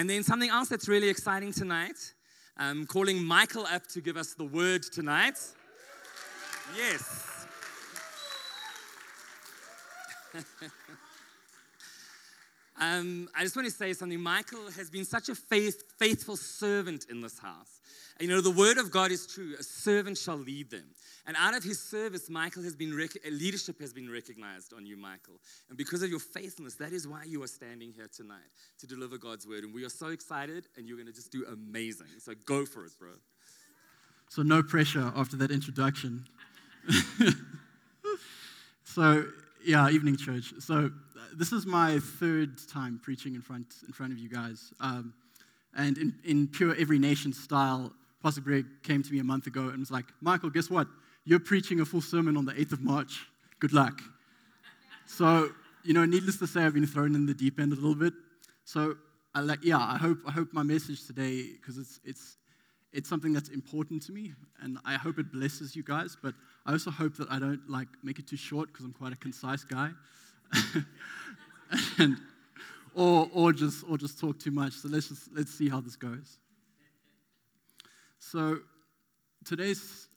And then something else that's really exciting tonight, um, calling Michael up to give us the word tonight. Yes. um, I just want to say something. Michael has been such a faith, faithful servant in this house. You know, the word of God is true a servant shall lead them. And out of his service, Michael has been, rec- leadership has been recognized on you, Michael. And because of your faithfulness, that is why you are standing here tonight to deliver God's word. And we are so excited, and you're going to just do amazing. So go for it, bro. So, no pressure after that introduction. so, yeah, evening church. So, this is my third time preaching in front, in front of you guys. Um, and in, in pure every nation style, Pastor Greg came to me a month ago and was like, Michael, guess what? You're preaching a full sermon on the 8th of March. Good luck. so, you know, needless to say, I've been thrown in the deep end a little bit. So, I like, yeah, I hope, I hope my message today, because it's, it's, it's something that's important to me, and I hope it blesses you guys. But I also hope that I don't like make it too short, because I'm quite a concise guy, and or or just or just talk too much. So let's just let's see how this goes. So today's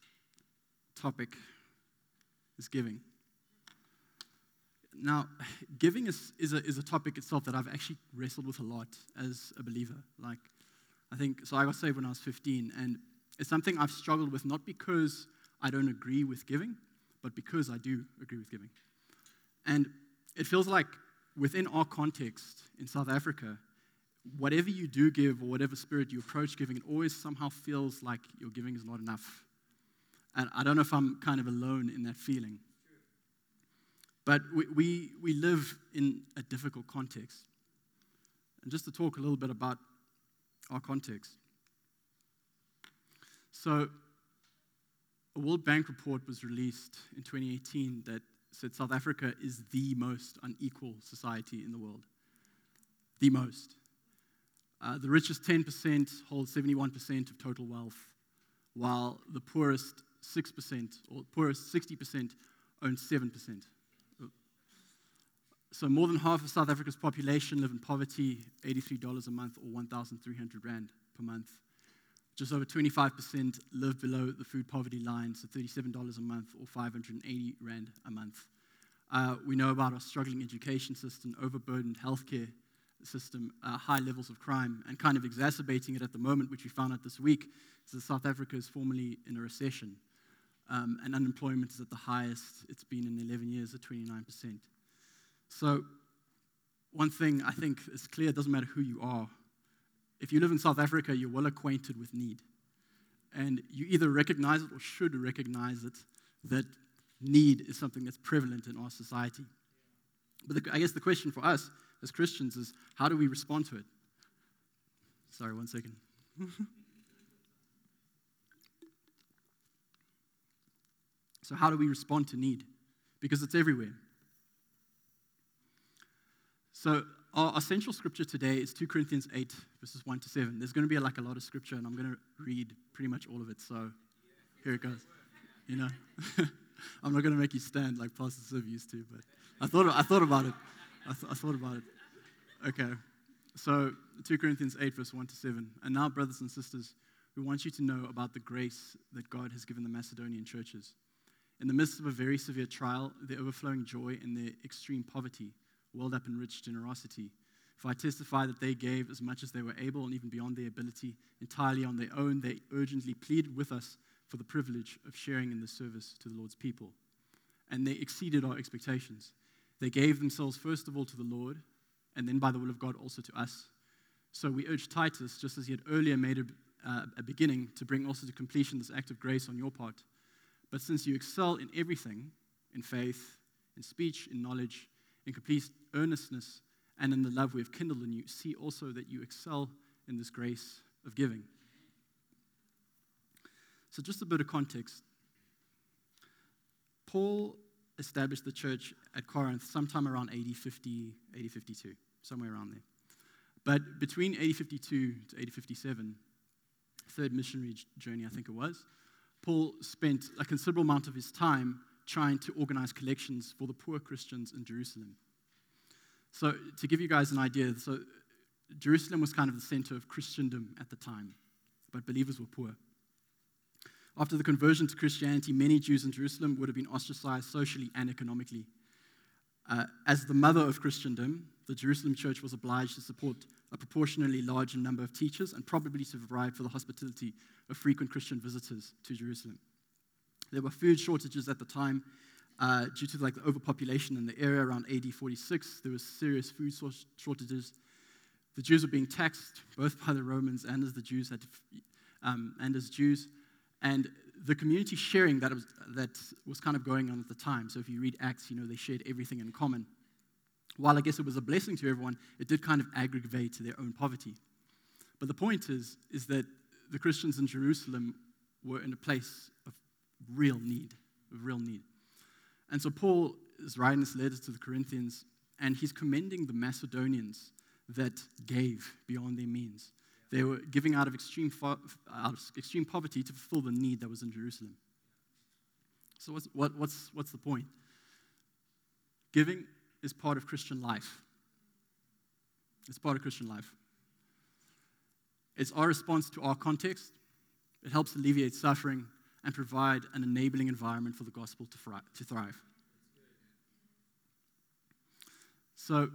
topic is giving. Now, giving is, is, a, is a topic itself that I've actually wrestled with a lot as a believer. Like, I think, so I got saved when I was 15, and it's something I've struggled with not because I don't agree with giving, but because I do agree with giving. And it feels like within our context in South Africa, whatever you do give or whatever spirit you approach giving, it always somehow feels like your giving is not enough. And I don't know if I'm kind of alone in that feeling. But we, we, we live in a difficult context. And just to talk a little bit about our context. So, a World Bank report was released in 2018 that said South Africa is the most unequal society in the world. The most. Uh, the richest 10% hold 71% of total wealth, while the poorest 6% or poorest 60% own 7%. So more than half of South Africa's population live in poverty, $83 a month or 1,300 rand per month. Just over 25% live below the food poverty line, so $37 a month or 580 rand a month. Uh, we know about our struggling education system, overburdened healthcare system, uh, high levels of crime, and kind of exacerbating it at the moment, which we found out this week, is that South Africa is formally in a recession. Um, and unemployment is at the highest it's been in 11 years at 29%. So, one thing I think is clear it doesn't matter who you are. If you live in South Africa, you're well acquainted with need. And you either recognize it or should recognize it that need is something that's prevalent in our society. But the, I guess the question for us as Christians is how do we respond to it? Sorry, one second. so, how do we respond to need? Because it's everywhere. So, our, our central scripture today is 2 Corinthians 8, verses 1 to 7. There's going to be like a lot of scripture, and I'm going to read pretty much all of it. So, here it goes. You know? I'm not going to make you stand like Pastor Siv used to, but I thought, I thought about it. I, th- I thought about it. Okay. So, 2 Corinthians 8, verse 1 to 7. And now, brothers and sisters, we want you to know about the grace that God has given the Macedonian churches. In the midst of a very severe trial, their overflowing joy and their extreme poverty welled up in rich generosity. For I testify that they gave as much as they were able and even beyond their ability, entirely on their own. They urgently pleaded with us for the privilege of sharing in the service to the Lord's people. And they exceeded our expectations. They gave themselves first of all to the Lord, and then by the will of God also to us. So we urge Titus, just as he had earlier made a, uh, a beginning, to bring also to completion this act of grace on your part. But since you excel in everything, in faith, in speech, in knowledge, in complete earnestness, and in the love we have kindled in you, see also that you excel in this grace of giving. So, just a bit of context. Paul established the church at Corinth sometime around AD 50, AD 52, somewhere around there. But between AD 52 to AD 57, third missionary journey, I think it was, Paul spent a considerable amount of his time trying to organize collections for the poor Christians in Jerusalem. So, to give you guys an idea, so Jerusalem was kind of the center of Christendom at the time, but believers were poor. After the conversion to Christianity, many Jews in Jerusalem would have been ostracized socially and economically. Uh, as the mother of Christendom, the Jerusalem church was obliged to support a proportionally large number of teachers and probably to provide for the hospitality of frequent Christian visitors to Jerusalem. There were food shortages at the time uh, due to like the overpopulation in the area around AD 46. There was serious food shortages. The Jews were being taxed both by the Romans and as the Jews had to, um, and as Jews and the community sharing that was, that was kind of going on at the time. So if you read Acts, you know, they shared everything in common. While I guess it was a blessing to everyone, it did kind of aggravate their own poverty. But the point is, is that the Christians in Jerusalem were in a place of real need, real need. And so Paul is writing this letter to the Corinthians, and he's commending the Macedonians that gave beyond their means. They were giving out of extreme, fo- out of extreme poverty to fulfill the need that was in Jerusalem. So, what's, what, what's, what's the point? Giving is part of Christian life. It's part of Christian life. It's our response to our context. It helps alleviate suffering and provide an enabling environment for the gospel to, to thrive. So,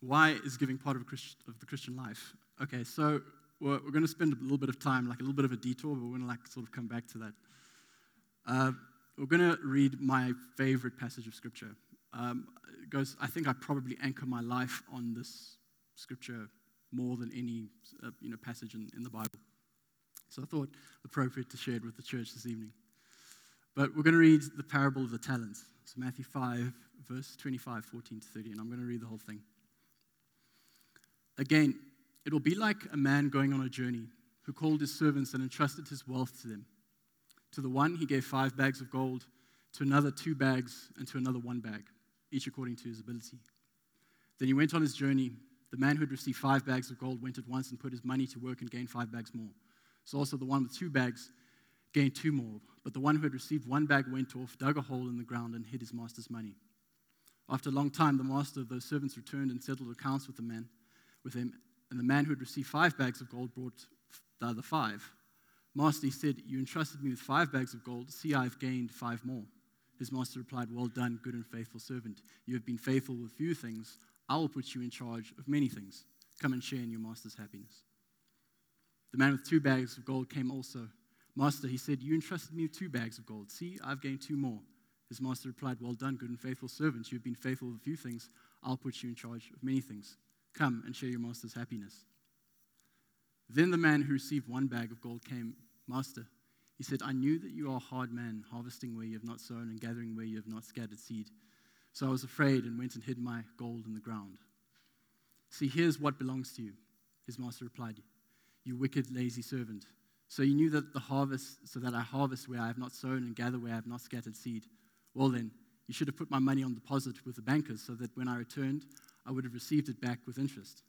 why is giving part of, Christ, of the Christian life? Okay, so we're, we're going to spend a little bit of time, like a little bit of a detour, but we're going to like sort of come back to that. Uh, we're going to read my favorite passage of scripture. Um, goes, I think I probably anchor my life on this scripture more than any uh, you know, passage in, in the Bible. So I thought appropriate to share it with the church this evening. But we're going to read the parable of the talents. So Matthew 5, verse 25, 14 to 30, and I'm going to read the whole thing. Again, it will be like a man going on a journey who called his servants and entrusted his wealth to them. To the one, he gave five bags of gold, to another, two bags, and to another, one bag, each according to his ability. Then he went on his journey. The man who had received five bags of gold went at once and put his money to work and gained five bags more. So also the one with two bags gained two more. But the one who had received one bag went off, dug a hole in the ground, and hid his master's money. After a long time, the master of those servants returned and settled accounts with the man, with him and the man who had received five bags of gold brought the other five. Master, he said, You entrusted me with five bags of gold. See, I have gained five more. His master replied, Well done, good and faithful servant. You have been faithful with few things. I will put you in charge of many things. Come and share in your master's happiness. The man with two bags of gold came also. Master, he said, You entrusted me with two bags of gold. See, I've gained two more. His master replied, Well done, good and faithful servant. You have been faithful with a few things. I'll put you in charge of many things. Come and share your master's happiness. Then the man who received one bag of gold came, Master, he said, I knew that you are a hard man, harvesting where you have not sown and gathering where you have not scattered seed. So I was afraid and went and hid my gold in the ground. See, here's what belongs to you. His master replied, You wicked, lazy servant. So you knew that the harvest, so that I harvest where I have not sown and gather where I have not scattered seed. Well then, you should have put my money on deposit with the bankers, so that when I returned, I would have received it back with interest.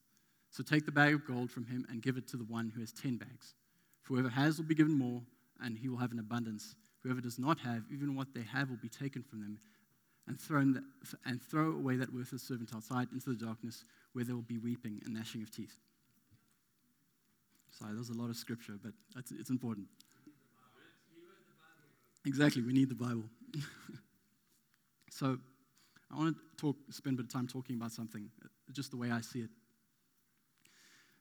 So take the bag of gold from him and give it to the one who has ten bags. For whoever has will be given more, and he will have an abundance. Whoever does not have, even what they have will be taken from them, and, thrown the, and throw away that worthless servant outside into the darkness, where there will be weeping and gnashing of teeth. Sorry, there's a lot of scripture, but it's, important. Exactly, we need the Bible. so, I want to talk, spend a bit of time talking about something, just the way I see it.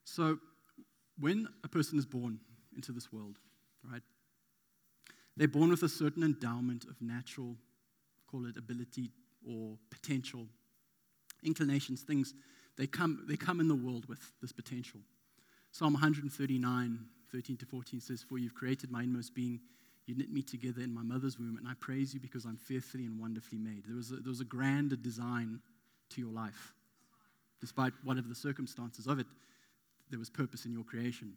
So, when a person is born into this world, right, they're born with a certain endowment of natural, call it ability or potential, inclinations, things they come, they come in the world with this potential. Psalm 139, 13 to 14 says, For you've created my inmost being. You knit me together in my mother's womb, and I praise you because I'm fearfully and wonderfully made. There was a, there was a grand design to your life. Despite whatever the circumstances of it, there was purpose in your creation.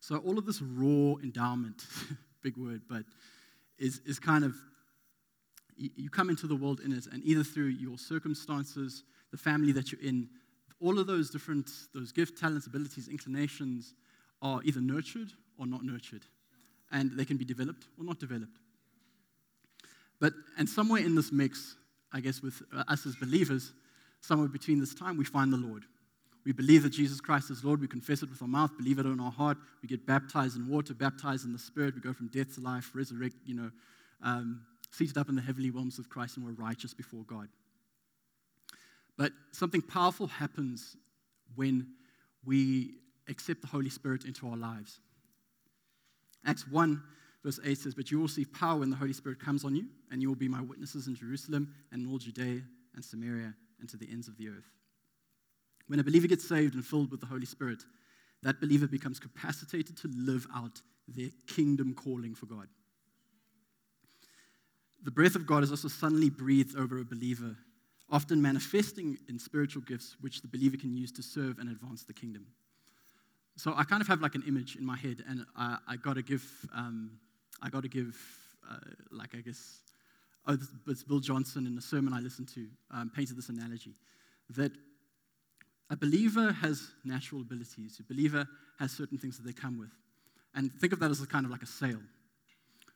So, all of this raw endowment, big word, but is, is kind of, you come into the world in it, and either through your circumstances, the family that you're in, all of those different, those gift, talents, abilities, inclinations are either nurtured or not nurtured and they can be developed or not developed. But, and somewhere in this mix, I guess, with uh, us as believers, somewhere between this time, we find the Lord. we believe that Jesus Christ is Lord, we confess it with our mouth, believe it in our heart, we get baptized in water, baptized in the Spirit, we go from death to life, resurrect, you know, um, seated up in the heavenly realms of Christ, and we're righteous before God. But something powerful happens when we accept the Holy Spirit into our lives. Acts 1, verse 8 says, But you will receive power when the Holy Spirit comes on you, and you will be my witnesses in Jerusalem and in all Judea and Samaria and to the ends of the earth. When a believer gets saved and filled with the Holy Spirit, that believer becomes capacitated to live out their kingdom calling for God. The breath of God is also suddenly breathed over a believer, often manifesting in spiritual gifts which the believer can use to serve and advance the kingdom. So I kind of have like an image in my head, and I, I got to give, um, I got to give, uh, like I guess, oh, it's Bill Johnson in a sermon I listened to um, painted this analogy that a believer has natural abilities. A believer has certain things that they come with, and think of that as kind of like a sail.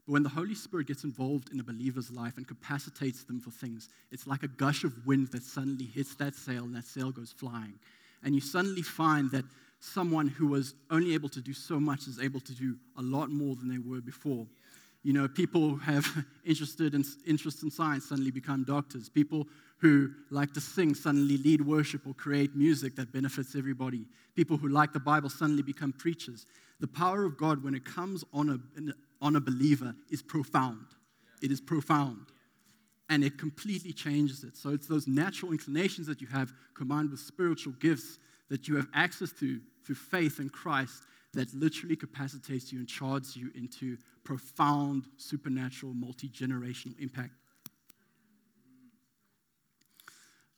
But when the Holy Spirit gets involved in a believer's life and capacitates them for things, it's like a gush of wind that suddenly hits that sail and that sail goes flying. And you suddenly find that someone who was only able to do so much is able to do a lot more than they were before. You know, people who have interested in, interest in science suddenly become doctors. People who like to sing suddenly lead worship or create music that benefits everybody. People who like the Bible suddenly become preachers. The power of God, when it comes on a, on a believer, is profound. It is profound. And it completely changes it. So it's those natural inclinations that you have combined with spiritual gifts that you have access to through faith in Christ that literally capacitates you and charges you into profound, supernatural, multi generational impact.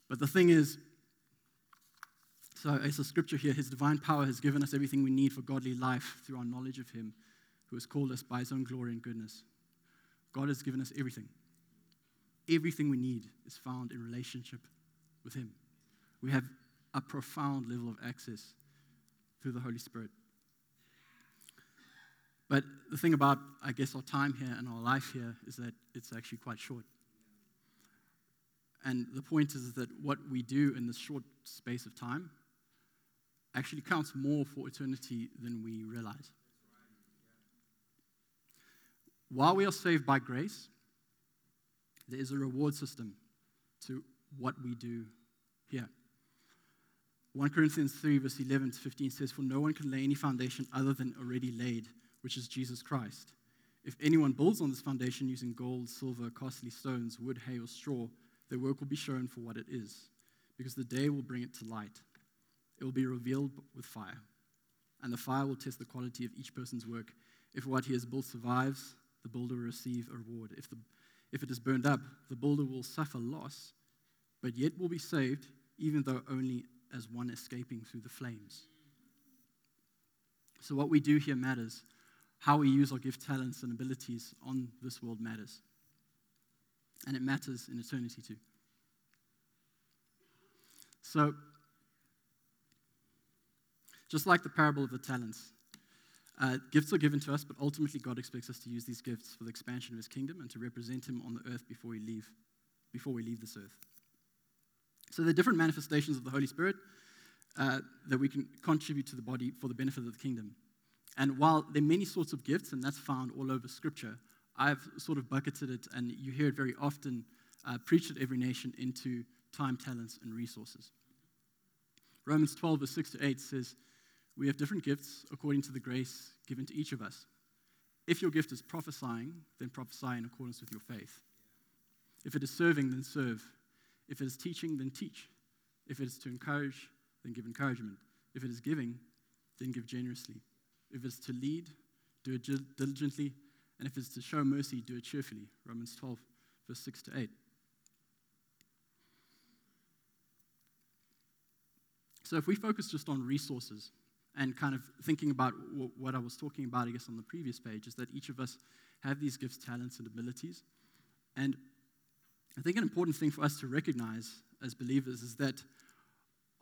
But the thing is, so it's a scripture here His divine power has given us everything we need for godly life through our knowledge of Him who has called us by His own glory and goodness. God has given us everything. Everything we need is found in relationship with Him. We have a profound level of access through the Holy Spirit. But the thing about, I guess, our time here and our life here is that it's actually quite short. And the point is that what we do in this short space of time actually counts more for eternity than we realize. While we are saved by grace, there is a reward system to what we do here. 1 Corinthians 3, verse 11 to 15 says, For no one can lay any foundation other than already laid, which is Jesus Christ. If anyone builds on this foundation using gold, silver, costly stones, wood, hay, or straw, their work will be shown for what it is, because the day will bring it to light. It will be revealed with fire, and the fire will test the quality of each person's work. If what he has built survives, the builder will receive a reward. If, the, if it is burned up, the builder will suffer loss, but yet will be saved, even though only as one escaping through the flames. So, what we do here matters. How we use our gift, talents, and abilities on this world matters and it matters in eternity too. So, just like the parable of the talents, uh, gifts are given to us, but ultimately God expects us to use these gifts for the expansion of His kingdom and to represent Him on the earth before we leave, before we leave this earth. So there are different manifestations of the Holy Spirit uh, that we can contribute to the body for the benefit of the kingdom. And while there are many sorts of gifts, and that's found all over Scripture, I've sort of bucketed it, and you hear it very often uh, preached at every nation into time, talents, and resources. Romans 12, verse 6 to 8 says, We have different gifts according to the grace given to each of us. If your gift is prophesying, then prophesy in accordance with your faith. If it is serving, then serve. If it is teaching, then teach. If it is to encourage, then give encouragement. If it is giving, then give generously. If it is to lead, do it diligently and if it's to show mercy, do it cheerfully. Romans 12, verse 6 to 8. So if we focus just on resources and kind of thinking about what I was talking about, I guess, on the previous page, is that each of us have these gifts, talents, and abilities. And I think an important thing for us to recognize as believers is that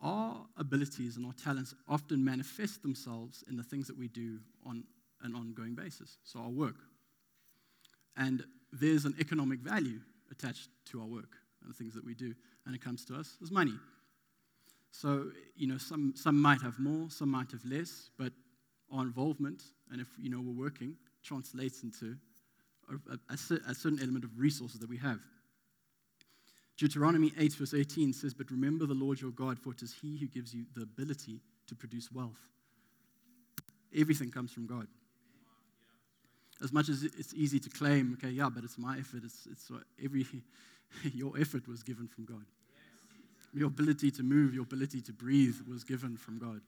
our abilities and our talents often manifest themselves in the things that we do on an ongoing basis. So, our work, and there's an economic value attached to our work and the things that we do. And it comes to us as money. So, you know, some, some might have more, some might have less, but our involvement, and if, you know, we're working, translates into a, a, a certain element of resources that we have. Deuteronomy 8, verse 18 says, But remember the Lord your God, for it is He who gives you the ability to produce wealth. Everything comes from God. As much as it's easy to claim, okay, yeah, but it's my effort, it's, it's every, your effort was given from God. Your ability to move, your ability to breathe was given from God.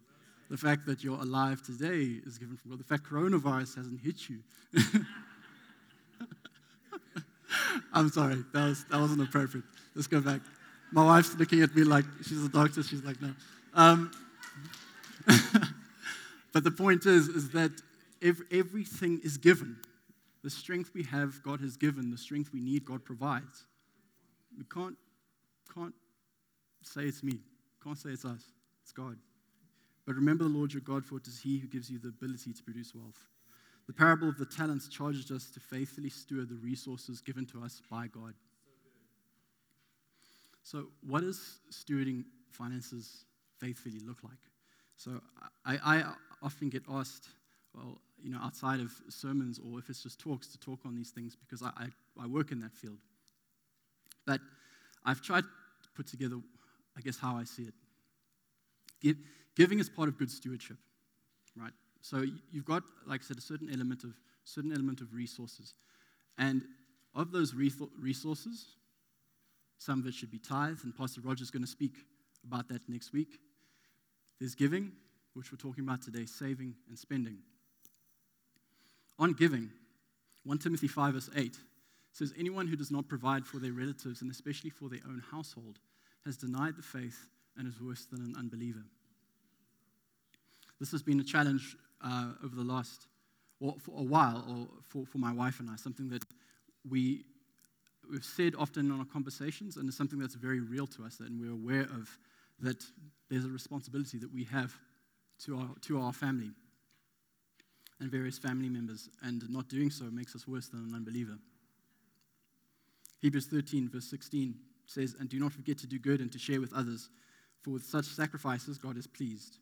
The fact that you're alive today is given from God. The fact coronavirus hasn't hit you. I'm sorry, that, was, that wasn't appropriate. Let's go back. My wife's looking at me like she's a doctor. She's like, no. Um, but the point is, is that every, everything is given. The strength we have, God has given. The strength we need, God provides. We can't, can't say it's me. Can't say it's us. It's God. But remember the Lord your God, for it is He who gives you the ability to produce wealth. The parable of the talents charges us to faithfully steward the resources given to us by God. So, what does stewarding finances faithfully look like? So, I, I often get asked, well, you know, outside of sermons or if it's just talks, to talk on these things because I, I, I work in that field. But I've tried to put together, I guess, how I see it. Give, giving is part of good stewardship, right? So you've got, like I said, a certain element of certain element of resources, and of those resources, some of it should be tithe, and Pastor Roger's going to speak about that next week. There's giving, which we're talking about today, saving and spending. On giving, 1 Timothy 5, verse 8 says, Anyone who does not provide for their relatives, and especially for their own household, has denied the faith and is worse than an unbeliever. This has been a challenge uh, over the last, or for a while, or for, for my wife and I, something that we, we've said often in our conversations, and it's something that's very real to us, and we're aware of that there's a responsibility that we have to our, to our family and various family members, and not doing so makes us worse than an unbeliever. Hebrews 13, verse 16 says, And do not forget to do good and to share with others, for with such sacrifices God is pleased.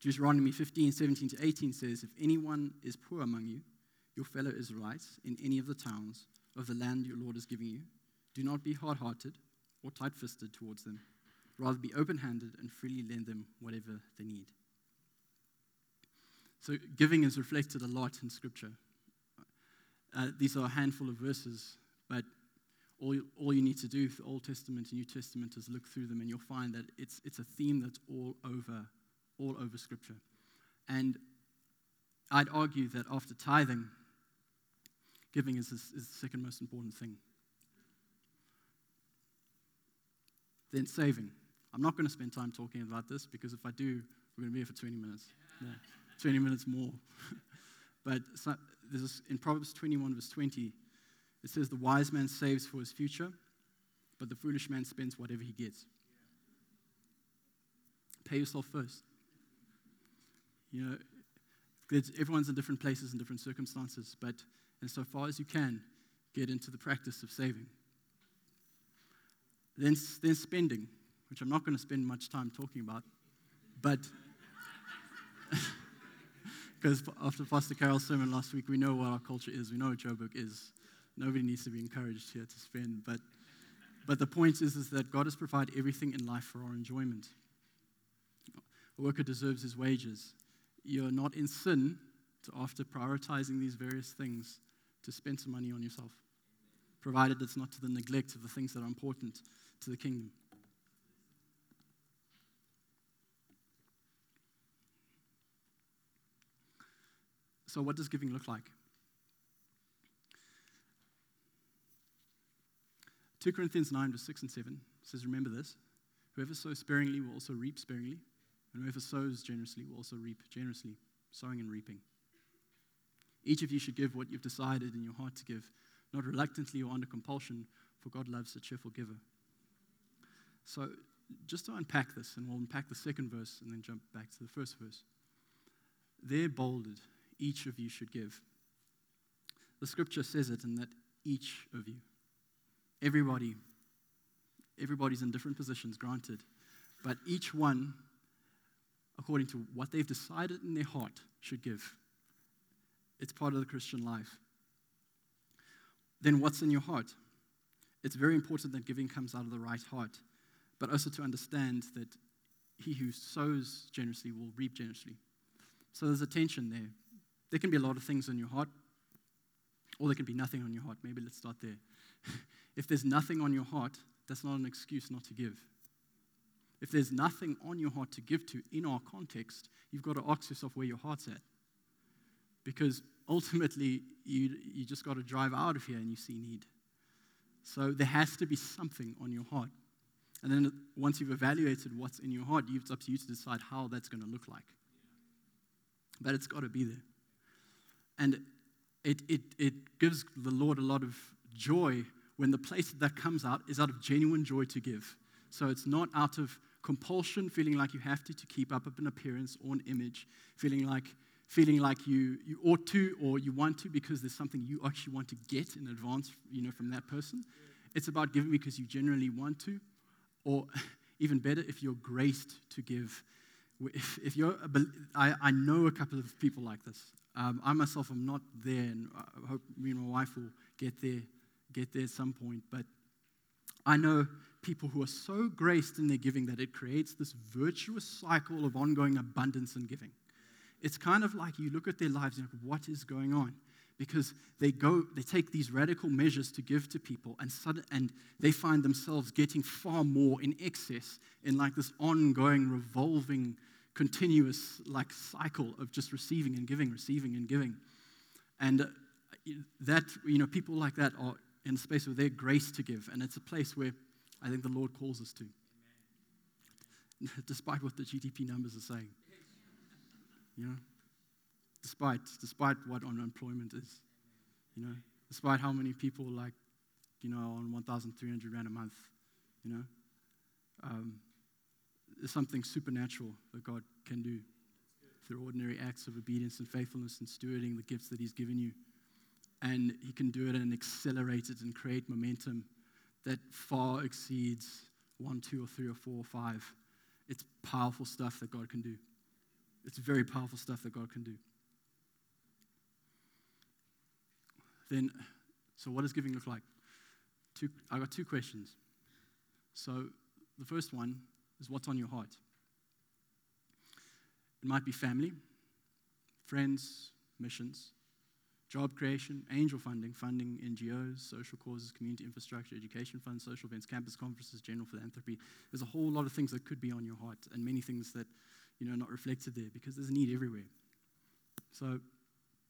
Deuteronomy 15, 17 to 18 says, If anyone is poor among you, your fellow Israelites, in any of the towns of the land your Lord is giving you, do not be hard hearted or tight fisted towards them. Rather, be open handed and freely lend them whatever they need. So, giving is reflected a lot in Scripture. Uh, these are a handful of verses, but all you, all you need to do, the Old Testament and New Testament, is look through them, and you'll find that it's, it's a theme that's all over all over Scripture. And I'd argue that after tithing, giving is, is the second most important thing. Then saving. I'm not going to spend time talking about this because if I do, we're going to be here for 20 minutes. Yeah, 20 minutes more. but there's in Proverbs 21, verse 20, it says, The wise man saves for his future, but the foolish man spends whatever he gets. Pay yourself first. You know, everyone's in different places and different circumstances, but as so far as you can, get into the practice of saving. Then, then spending, which I'm not going to spend much time talking about, but because after Pastor Carol's sermon last week, we know what our culture is. We know what Joburg is. Nobody needs to be encouraged here to spend, but but the point is, is that God has provided everything in life for our enjoyment. A worker deserves his wages you're not in sin to, after prioritizing these various things, to spend some money on yourself, provided it's not to the neglect of the things that are important to the kingdom. So, what does giving look like? 2 Corinthians 9, verse 6 and 7 says, Remember this whoever sows sparingly will also reap sparingly, and whoever sows generously will also reap generously, sowing and reaping. Each of you should give what you've decided in your heart to give, not reluctantly or under compulsion, for God loves a cheerful giver. So, just to unpack this, and we'll unpack the second verse and then jump back to the first verse. There bolded, each of you should give. The scripture says it, and that each of you, everybody, everybody's in different positions, granted, but each one, according to what they've decided in their heart, should give. It's part of the Christian life. Then what's in your heart? It's very important that giving comes out of the right heart, but also to understand that he who sows generously will reap generously. So there's a tension there. There can be a lot of things in your heart, or there can be nothing on your heart. Maybe let's start there. If there's nothing on your heart, that's not an excuse not to give. If there's nothing on your heart to give to in our context, you've got to ask yourself where your heart's at. Because ultimately, you, you just got to drive out of here and you see need. So there has to be something on your heart. And then once you've evaluated what's in your heart, it's up to you to decide how that's going to look like. But it's got to be there. And it, it, it gives the Lord a lot of joy when the place that, comes out is out of genuine joy to give. So it's not out of compulsion, feeling like you have to to keep up an appearance or an image, feeling like feeling like you, you ought to or you want to because there's something you actually want to get in advance you know, from that person. It's about giving because you genuinely want to, or even better, if you're graced to give. If, if you're, I, I know a couple of people like this. Um, I myself am not there, and I hope me and my wife will get there, get there at some point. But I know people who are so graced in their giving that it creates this virtuous cycle of ongoing abundance and giving. It's kind of like you look at their lives and like, what is going on? Because they go, they take these radical measures to give to people, and sudden, and they find themselves getting far more in excess in like this ongoing, revolving, continuous like cycle of just receiving and giving, receiving and giving, and uh, that you know people like that are in a space where they're grace to give, and it's a place where I think the Lord calls us to, despite what the GDP numbers are saying. You know, despite despite what unemployment is, you know, despite how many people like, you know, on 1,300 rand a month, you know, um, there's something supernatural that God can do through ordinary acts of obedience and faithfulness and stewarding the gifts that He's given you. And He can do it and accelerate it and create momentum that far exceeds one, two, or three, or four, or five. It's powerful stuff that God can do. It's very powerful stuff that God can do. Then, so what does giving look like? Two, I got two questions. So the first one is what's on your heart? It might be family, friends, missions, job creation, angel funding, funding NGOs, social causes, community infrastructure, education funds, social events, campus conferences, general philanthropy. There's a whole lot of things that could be on your heart and many things that you know, not reflected there because there's a need everywhere. So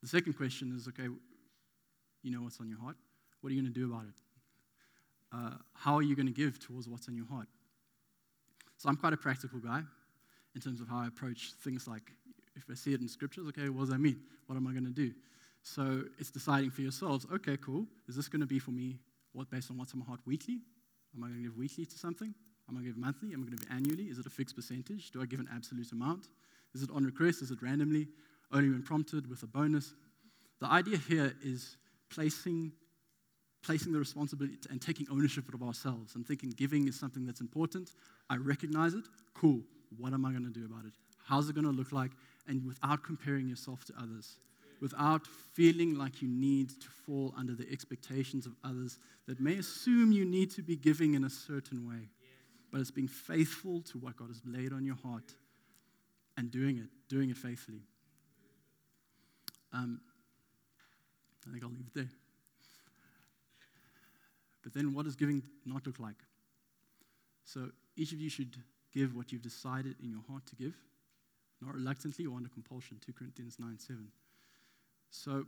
the second question is okay, you know what's on your heart. What are you going to do about it? Uh, how are you going to give towards what's on your heart? So I'm quite a practical guy in terms of how I approach things like if I see it in scriptures, okay, what does that mean? What am I going to do? So it's deciding for yourselves, okay, cool. Is this going to be for me what based on what's on my heart weekly? Am I going to give weekly to something? Am I going to give monthly? Am I going to give annually? Is it a fixed percentage? Do I give an absolute amount? Is it on request? Is it randomly? Only when prompted with a bonus? The idea here is placing, placing the responsibility and taking ownership of ourselves and thinking giving is something that's important. I recognize it. Cool. What am I going to do about it? How's it going to look like? And without comparing yourself to others without feeling like you need to fall under the expectations of others that may assume you need to be giving in a certain way but it's being faithful to what God has laid on your heart and doing it, doing it faithfully. Um, I think I'll leave it there. But then, what does giving not look like? So, each of you should give what you've decided in your heart to give, not reluctantly or under compulsion. 2 Corinthians 9 7. So,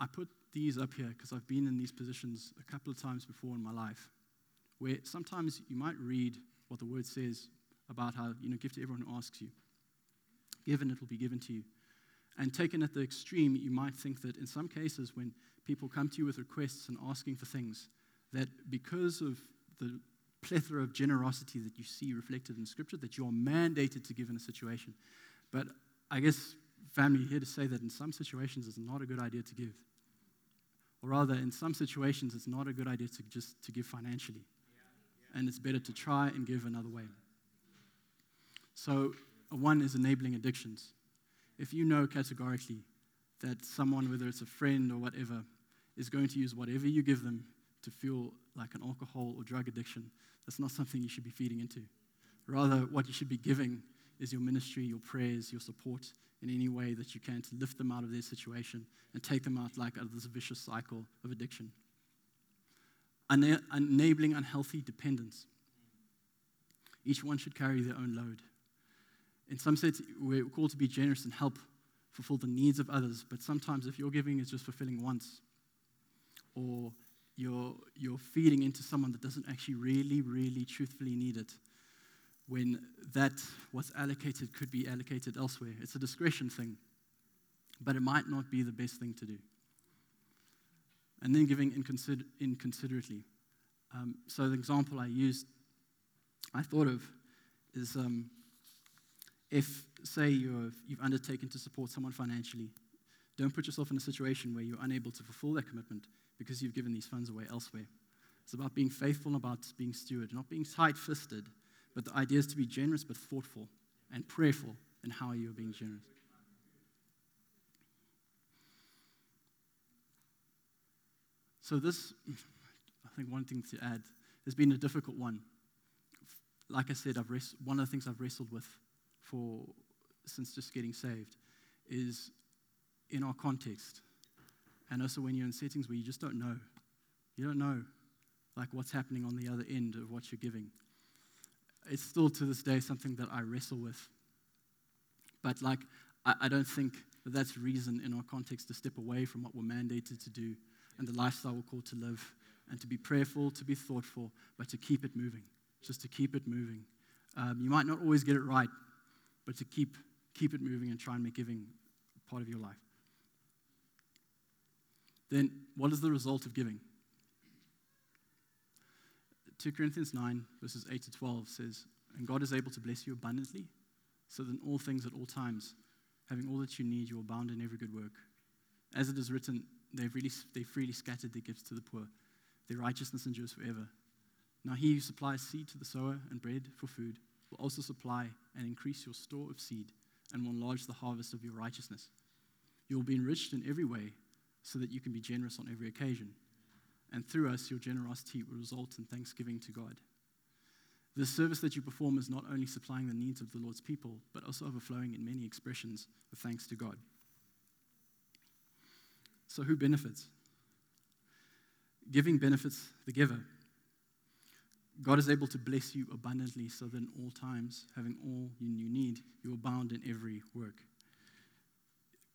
I put these up here because I've been in these positions a couple of times before in my life where sometimes you might read what the word says about how, you know, give to everyone who asks you. Give and it will be given to you. And taken at the extreme, you might think that in some cases, when people come to you with requests and asking for things, that because of the plethora of generosity that you see reflected in Scripture, that you are mandated to give in a situation. But I guess, family, here to say that in some situations it's not a good idea to give. Or rather, in some situations, it's not a good idea to just to give financially and it's better to try and give another way. So, uh, one is enabling addictions. If you know categorically that someone, whether it's a friend or whatever, is going to use whatever you give them to fuel like an alcohol or drug addiction, that's not something you should be feeding into. Rather, what you should be giving is your ministry, your prayers, your support in any way that you can to lift them out of their situation and take them out like out of this vicious cycle of addiction. Ena- enabling unhealthy dependence. Each one should carry their own load. In some sense, we're called to be generous and help fulfill the needs of others, but sometimes if your giving is just fulfilling wants, or you're, you're feeding into someone that doesn't actually really, really truthfully need it, when that what's allocated could be allocated elsewhere. It's a discretion thing, but it might not be the best thing to do. And then giving inconsider- inconsiderately. Um, so the example I used, I thought of, is um, if, say, you you've undertaken to support someone financially, don't put yourself in a situation where you're unable to fulfill that commitment because you've given these funds away elsewhere. It's about being faithful and about being steward, not being tight fisted, but the idea is to be generous but thoughtful and prayerful in how you're being generous. So, this, I think, one thing to add has been a difficult one. Like I said, I've rest, one of the things I've wrestled with for since just getting saved is in our context, and also when you're in settings where you just don't know, you don't know, like what's happening on the other end of what you're giving it's still to this day something that I wrestle with. But like, I, I don't think that that's reason in our context to step away from what we're mandated to do and the lifestyle we're called to live and to be prayerful, to be thoughtful, but to keep it moving, just to keep it moving. Um, you might not always get it right, but to keep, keep it moving and try and make giving part of your life. Then, what is the result of giving? 2 Corinthians 9, verses 8 to 12 says, And God is able to bless you abundantly, so that in all things at all times, having all that you need, you are bound in every good work. As it is written, they've, really, they freely scattered their gifts to the poor. Their righteousness endures forever. Now he who supplies seed to the sower and bread for food will also supply and increase your store of seed and will enlarge the harvest of your righteousness. You will be enriched in every way so that you can be generous on every occasion and through us, your generosity will result in thanksgiving to God. The service that you perform is not only supplying the needs of the Lord's people, but also overflowing in many expressions of thanks to God. So, who benefits? Giving benefits the giver. God is able to bless you abundantly so that in all times, having all you need, you are bound in every work.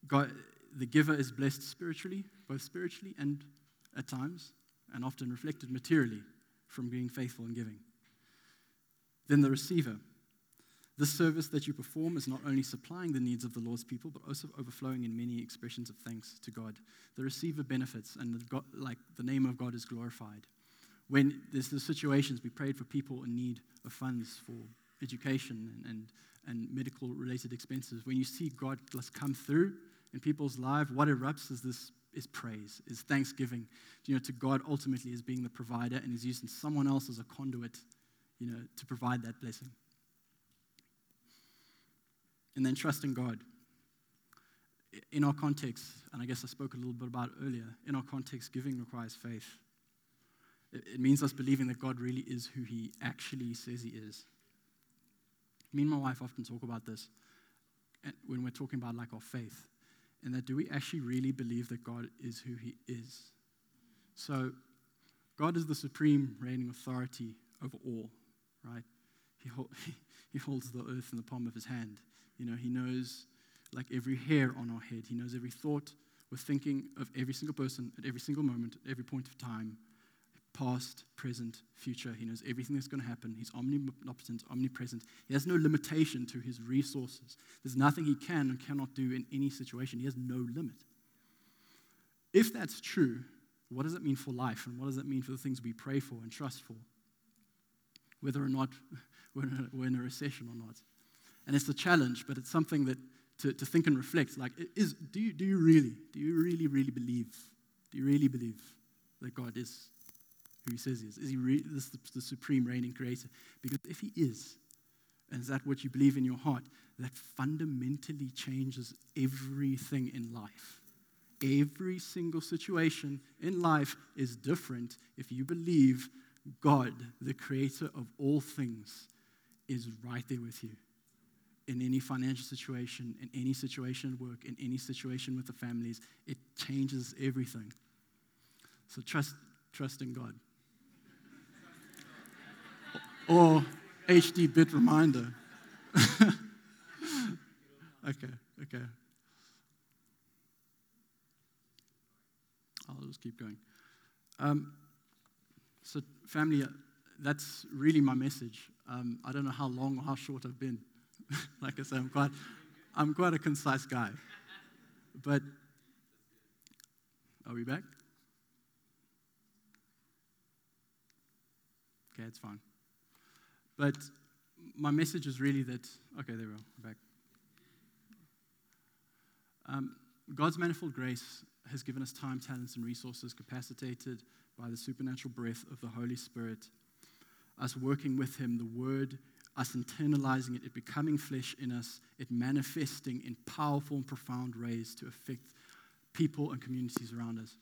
God, the giver is blessed spiritually, both spiritually and at times, and often reflected materially from being faithful in giving. Then the receiver. This service that you perform is not only supplying the needs of the Lord's people, but also overflowing in many expressions of thanks to God. The receiver benefits, and the God, like the name of God is glorified. When there's the situations, we prayed for people in need of funds for education and, and, and medical related expenses. When you see God come through in people's lives, what erupts is this is praise, is thanksgiving, you know, to God ultimately as being the provider and is using someone else as a conduit, you know, to provide that blessing. And then trusting God. In our context, and I guess I spoke a little bit about earlier, in our context, giving requires faith. It means us believing that God really is who He actually says He is. Me and my wife often talk about this eh, when we're talking about like our faith and that do we actually really believe that God is who He is? So, God is the supreme reigning authority over all, right? He, hold, he holds the earth in the palm of His hand. You know, He knows like every hair on our head, He knows every thought. We're thinking of every single person at every single moment, at every point of time past, present, future. He knows everything that's going to happen. He's omnipotent, omnipresent. He has no limitation to his resources. There's nothing he can and cannot do in any situation. He has no limit. If that's true, what does it mean for life? And what does it mean for the things we pray for and trust for? Whether or not we're in a recession or not. And it's a challenge, but it's something that to, to think and reflect. Like, is, do, you, do you really, do you really, really believe? Do you really believe that God is who he says he is. Is he re- this the, the supreme reigning creator? Because if he is, and is that what you believe in your heart, that fundamentally changes everything in life. Every single situation in life is different if you believe God, the creator of all things, is right there with you in any financial situation, in any situation at work, in any situation with the families. It changes everything. So trust, trust in God. Or HD bit reminder. okay, okay. I'll just keep going. Um, so, family, uh, that's really my message. Um, I don't know how long or how short I've been. like I said, I'm quite, I'm quite a concise guy. But, are we back? Okay, it's fine. But my message is really that, okay, there we are, back. Um, God's manifold grace has given us time, talents, and resources capacitated by the supernatural breath of the Holy Spirit. Us working with Him, the Word, us internalizing it, it becoming flesh in us, it manifesting in powerful and profound ways to affect people and communities around us.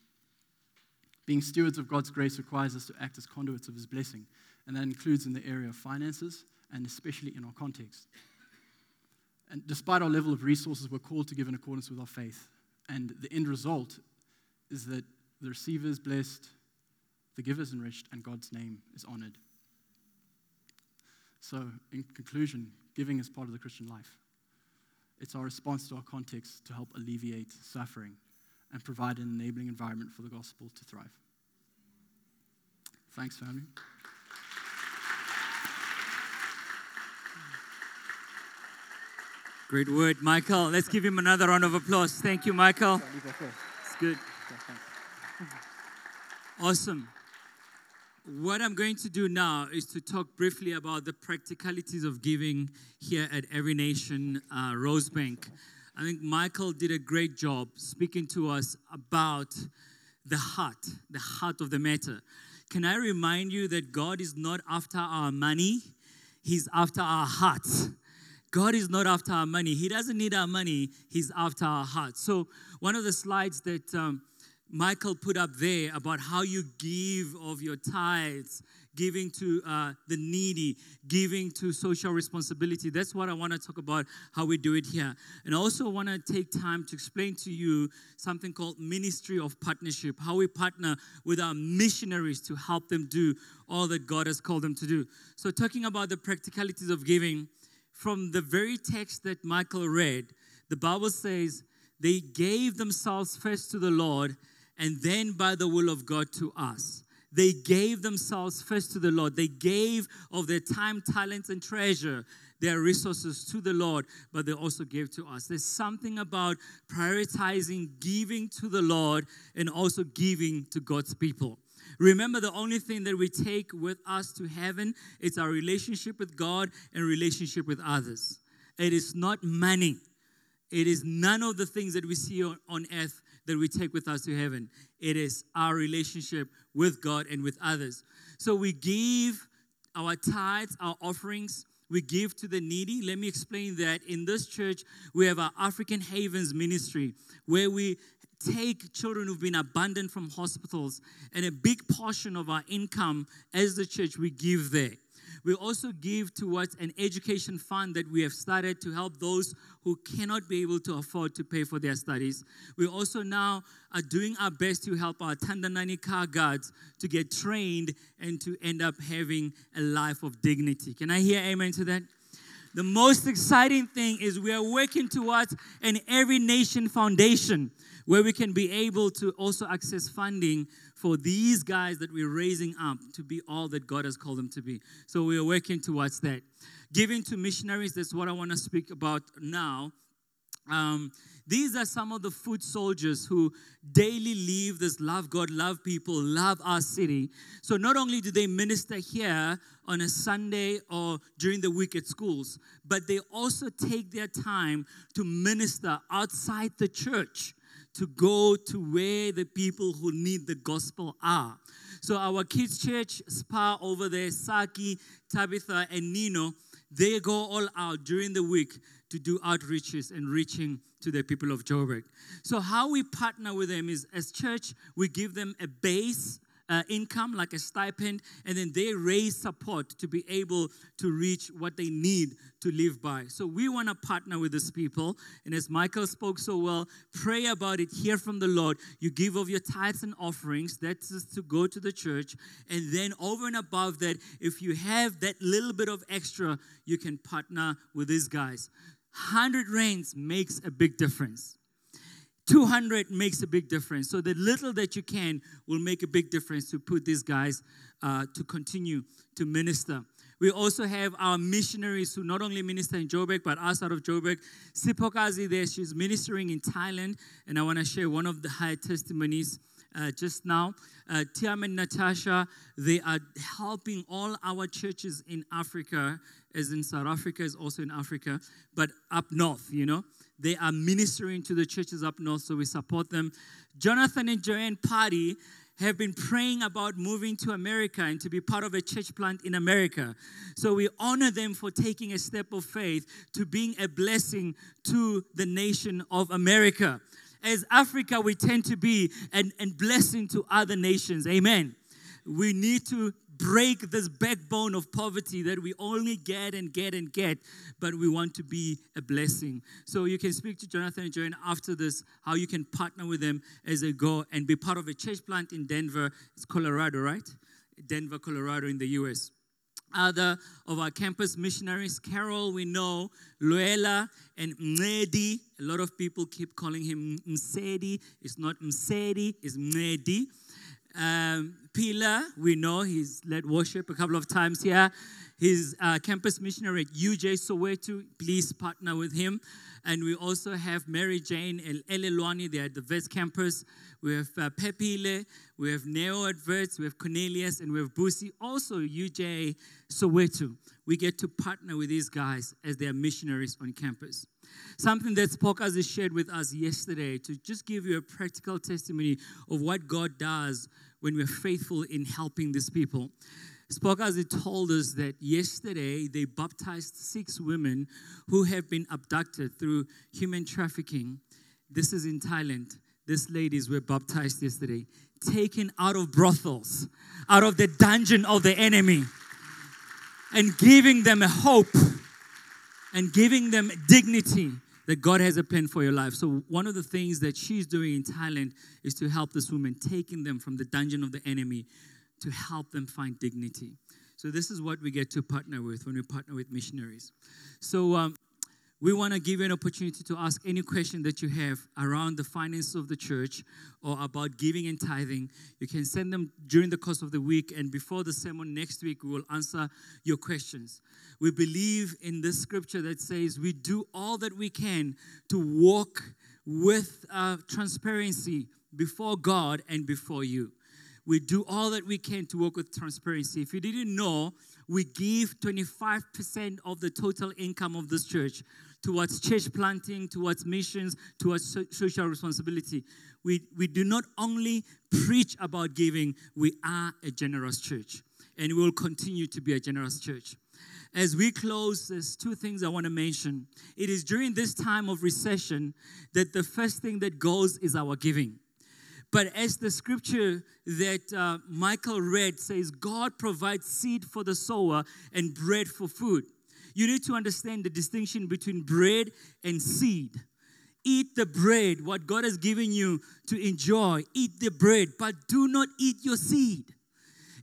Being stewards of God's grace requires us to act as conduits of His blessing, and that includes in the area of finances and especially in our context. And despite our level of resources, we're called to give in accordance with our faith. And the end result is that the receiver is blessed, the giver is enriched, and God's name is honored. So, in conclusion, giving is part of the Christian life. It's our response to our context to help alleviate suffering and provide an enabling environment for the gospel to thrive. Thanks, family. Great word, Michael. Let's give him another round of applause. Thank you, Michael. It's good. Awesome. What I'm going to do now is to talk briefly about the practicalities of giving here at Every Nation uh, Rosebank. I think Michael did a great job speaking to us about the heart, the heart of the matter. Can I remind you that God is not after our money, He's after our hearts. God is not after our money. He doesn't need our money. He's after our hearts. So, one of the slides that um, Michael put up there about how you give of your tithes, giving to uh, the needy, giving to social responsibility. That's what I want to talk about, how we do it here. And I also want to take time to explain to you something called Ministry of Partnership, how we partner with our missionaries to help them do all that God has called them to do. So, talking about the practicalities of giving, from the very text that Michael read, the Bible says they gave themselves first to the Lord and then by the will of God to us. They gave themselves first to the Lord. They gave of their time, talents, and treasure, their resources to the Lord, but they also gave to us. There's something about prioritizing giving to the Lord and also giving to God's people. Remember, the only thing that we take with us to heaven is our relationship with God and relationship with others. It is not money. It is none of the things that we see on earth that we take with us to heaven. It is our relationship with God and with others. So we give our tithes, our offerings, we give to the needy. Let me explain that. In this church, we have our African Havens ministry where we take children who've been abandoned from hospitals, and a big portion of our income as the church we give there. We also give towards an education fund that we have started to help those who cannot be able to afford to pay for their studies. We also now are doing our best to help our Tandanani car guards to get trained and to end up having a life of dignity. Can I hear amen to that? The most exciting thing is we are working towards an Every Nation Foundation where we can be able to also access funding for these guys that we're raising up to be all that God has called them to be. So we are working towards that. Giving to missionaries, that's what I want to speak about now. Um, these are some of the foot soldiers who daily leave this love God, love people, love our city. So not only do they minister here on a Sunday or during the week at schools, but they also take their time to minister outside the church to go to where the people who need the gospel are. So, our kids' church, Spa over there, Saki, Tabitha, and Nino, they go all out during the week to do outreaches and reaching to the people of Joburg. So, how we partner with them is as church, we give them a base uh, income, like a stipend, and then they raise support to be able to reach what they need to live by. So we want to partner with these people. And as Michael spoke so well, pray about it, hear from the Lord. You give of your tithes and offerings, that's to go to the church. And then over and above that, if you have that little bit of extra, you can partner with these guys. 100 rands makes a big difference. 200 makes a big difference. So the little that you can will make a big difference to put these guys uh, to continue to minister. We also have our missionaries who not only minister in Joburg, but outside of Joburg. Sipokazi there, she's ministering in Thailand, and I want to share one of the high testimonies uh, just now. Uh, Tiam and Natasha, they are helping all our churches in Africa, as in South Africa is also in Africa, but up north, you know. They are ministering to the churches up north, so we support them. Jonathan and Joanne Party have been praying about moving to America and to be part of a church plant in America. So we honor them for taking a step of faith to being a blessing to the nation of America. As Africa, we tend to be an, an blessing to other nations. Amen. We need to break this backbone of poverty that we only get and get and get, but we want to be a blessing. So you can speak to Jonathan and Joanne after this, how you can partner with them as they go and be part of a church plant in Denver. It's Colorado, right? Denver, Colorado in the US. Other of our campus missionaries, Carol, we know, Luella and Mnedi. A lot of people keep calling him Msedi. It's not Msedi, it's Mnedi. Um, Pila, we know he's led worship a couple of times here. He's a campus missionary at UJ Soweto. Please partner with him. And we also have Mary Jane and Elelwani. They're at the West campus. We have uh, Pepile. We have Neo at Wits. We have Cornelius. And we have Busi, also UJ Soweto. We get to partner with these guys as they are missionaries on campus. Something that Spokas shared with us yesterday to just give you a practical testimony of what God does when we're faithful in helping these people. Spokazi told us that yesterday they baptized six women who have been abducted through human trafficking. This is in Thailand. These ladies were baptized yesterday, taken out of brothels, out of the dungeon of the enemy, and giving them a hope and giving them dignity that God has a plan for your life. So, one of the things that she's doing in Thailand is to help this woman, taking them from the dungeon of the enemy to help them find dignity. So, this is what we get to partner with when we partner with missionaries. So, um, we want to give you an opportunity to ask any question that you have around the finances of the church or about giving and tithing. You can send them during the course of the week, and before the sermon next week, we will answer your questions. We believe in this scripture that says we do all that we can to walk with uh, transparency before God and before you. We do all that we can to work with transparency. If you didn't know, we give 25% of the total income of this church towards church planting, towards missions, towards social responsibility. We, we do not only preach about giving, we are a generous church. And we will continue to be a generous church. As we close, there's two things I want to mention. It is during this time of recession that the first thing that goes is our giving. But as the scripture that uh, Michael read says, God provides seed for the sower and bread for food. You need to understand the distinction between bread and seed. Eat the bread, what God has given you to enjoy. Eat the bread, but do not eat your seed.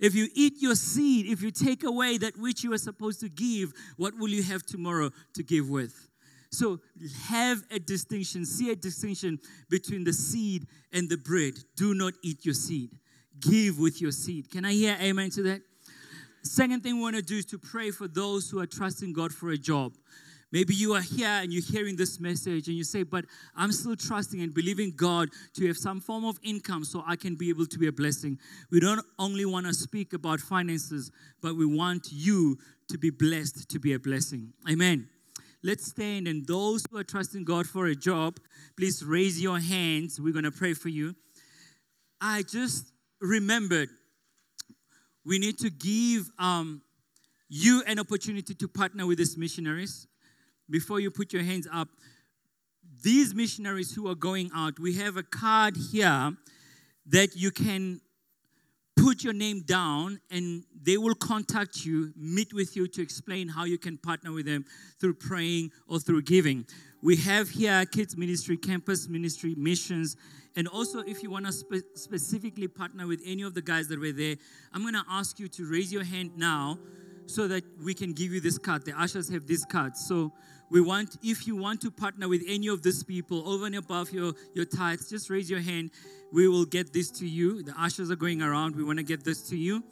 If you eat your seed, if you take away that which you are supposed to give, what will you have tomorrow to give with? So have a distinction, see a distinction between the seed and the bread. Do not eat your seed. Give with your seed. Can I hear amen to that? Second thing we want to do is to pray for those who are trusting God for a job. Maybe you are here and you're hearing this message and you say, But I'm still trusting and believing God to have some form of income so I can be able to be a blessing. We don't only want to speak about finances, but we want you to be blessed to be a blessing. Amen. Let's stand and those who are trusting God for a job, please raise your hands. We're going to pray for you. I just remembered we need to give um, you an opportunity to partner with these missionaries. Before you put your hands up, these missionaries who are going out, we have a card here that you can put your name down and they will contact you, meet with you to explain how you can partner with them through praying or through giving. We have here kids ministry, campus ministry, missions, and also if you want to spe- specifically partner with any of the guys that were there, I'm going to ask you to raise your hand now so that we can give you this card. The ushers have this card. So we want, if you want to partner with any of these people over and above your, your tithes, just raise your hand. We will get this to you. The ushers are going around. We want to get this to you.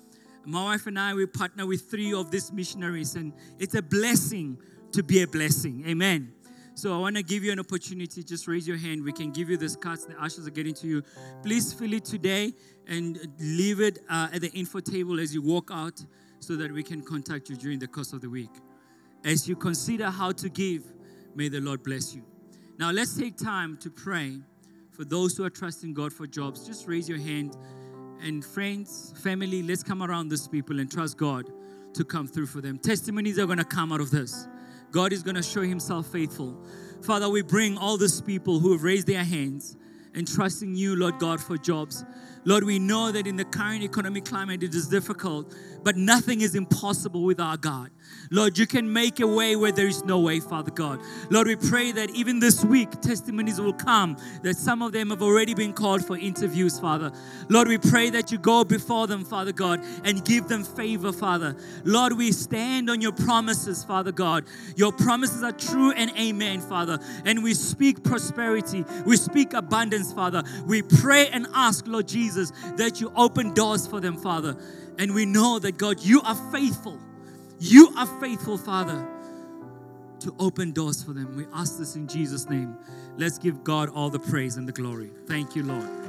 My wife and I, we partner with three of these missionaries, and it's a blessing to be a blessing. Amen. So I want to give you an opportunity. Just raise your hand. We can give you this cards. The ashes are getting to you. Please fill it today and leave it uh, at the info table as you walk out so that we can contact you during the course of the week. As you consider how to give, may the Lord bless you. Now, let's take time to pray for those who are trusting God for jobs. Just raise your hand. And friends, family, let's come around these people and trust God to come through for them. Testimonies are going to come out of this. God is going to show Himself faithful. Father, we bring all these people who have raised their hands and trusting you, Lord God, for jobs. Lord, we know that in the current economic climate it is difficult, but nothing is impossible with our God. Lord, you can make a way where there is no way, Father God. Lord, we pray that even this week testimonies will come, that some of them have already been called for interviews, Father. Lord, we pray that you go before them, Father God, and give them favor, Father. Lord, we stand on your promises, Father God. Your promises are true and amen, Father. And we speak prosperity, we speak abundance, Father. We pray and ask, Lord Jesus, that you open doors for them, Father. And we know that, God, you are faithful. You are faithful, Father, to open doors for them. We ask this in Jesus' name. Let's give God all the praise and the glory. Thank you, Lord.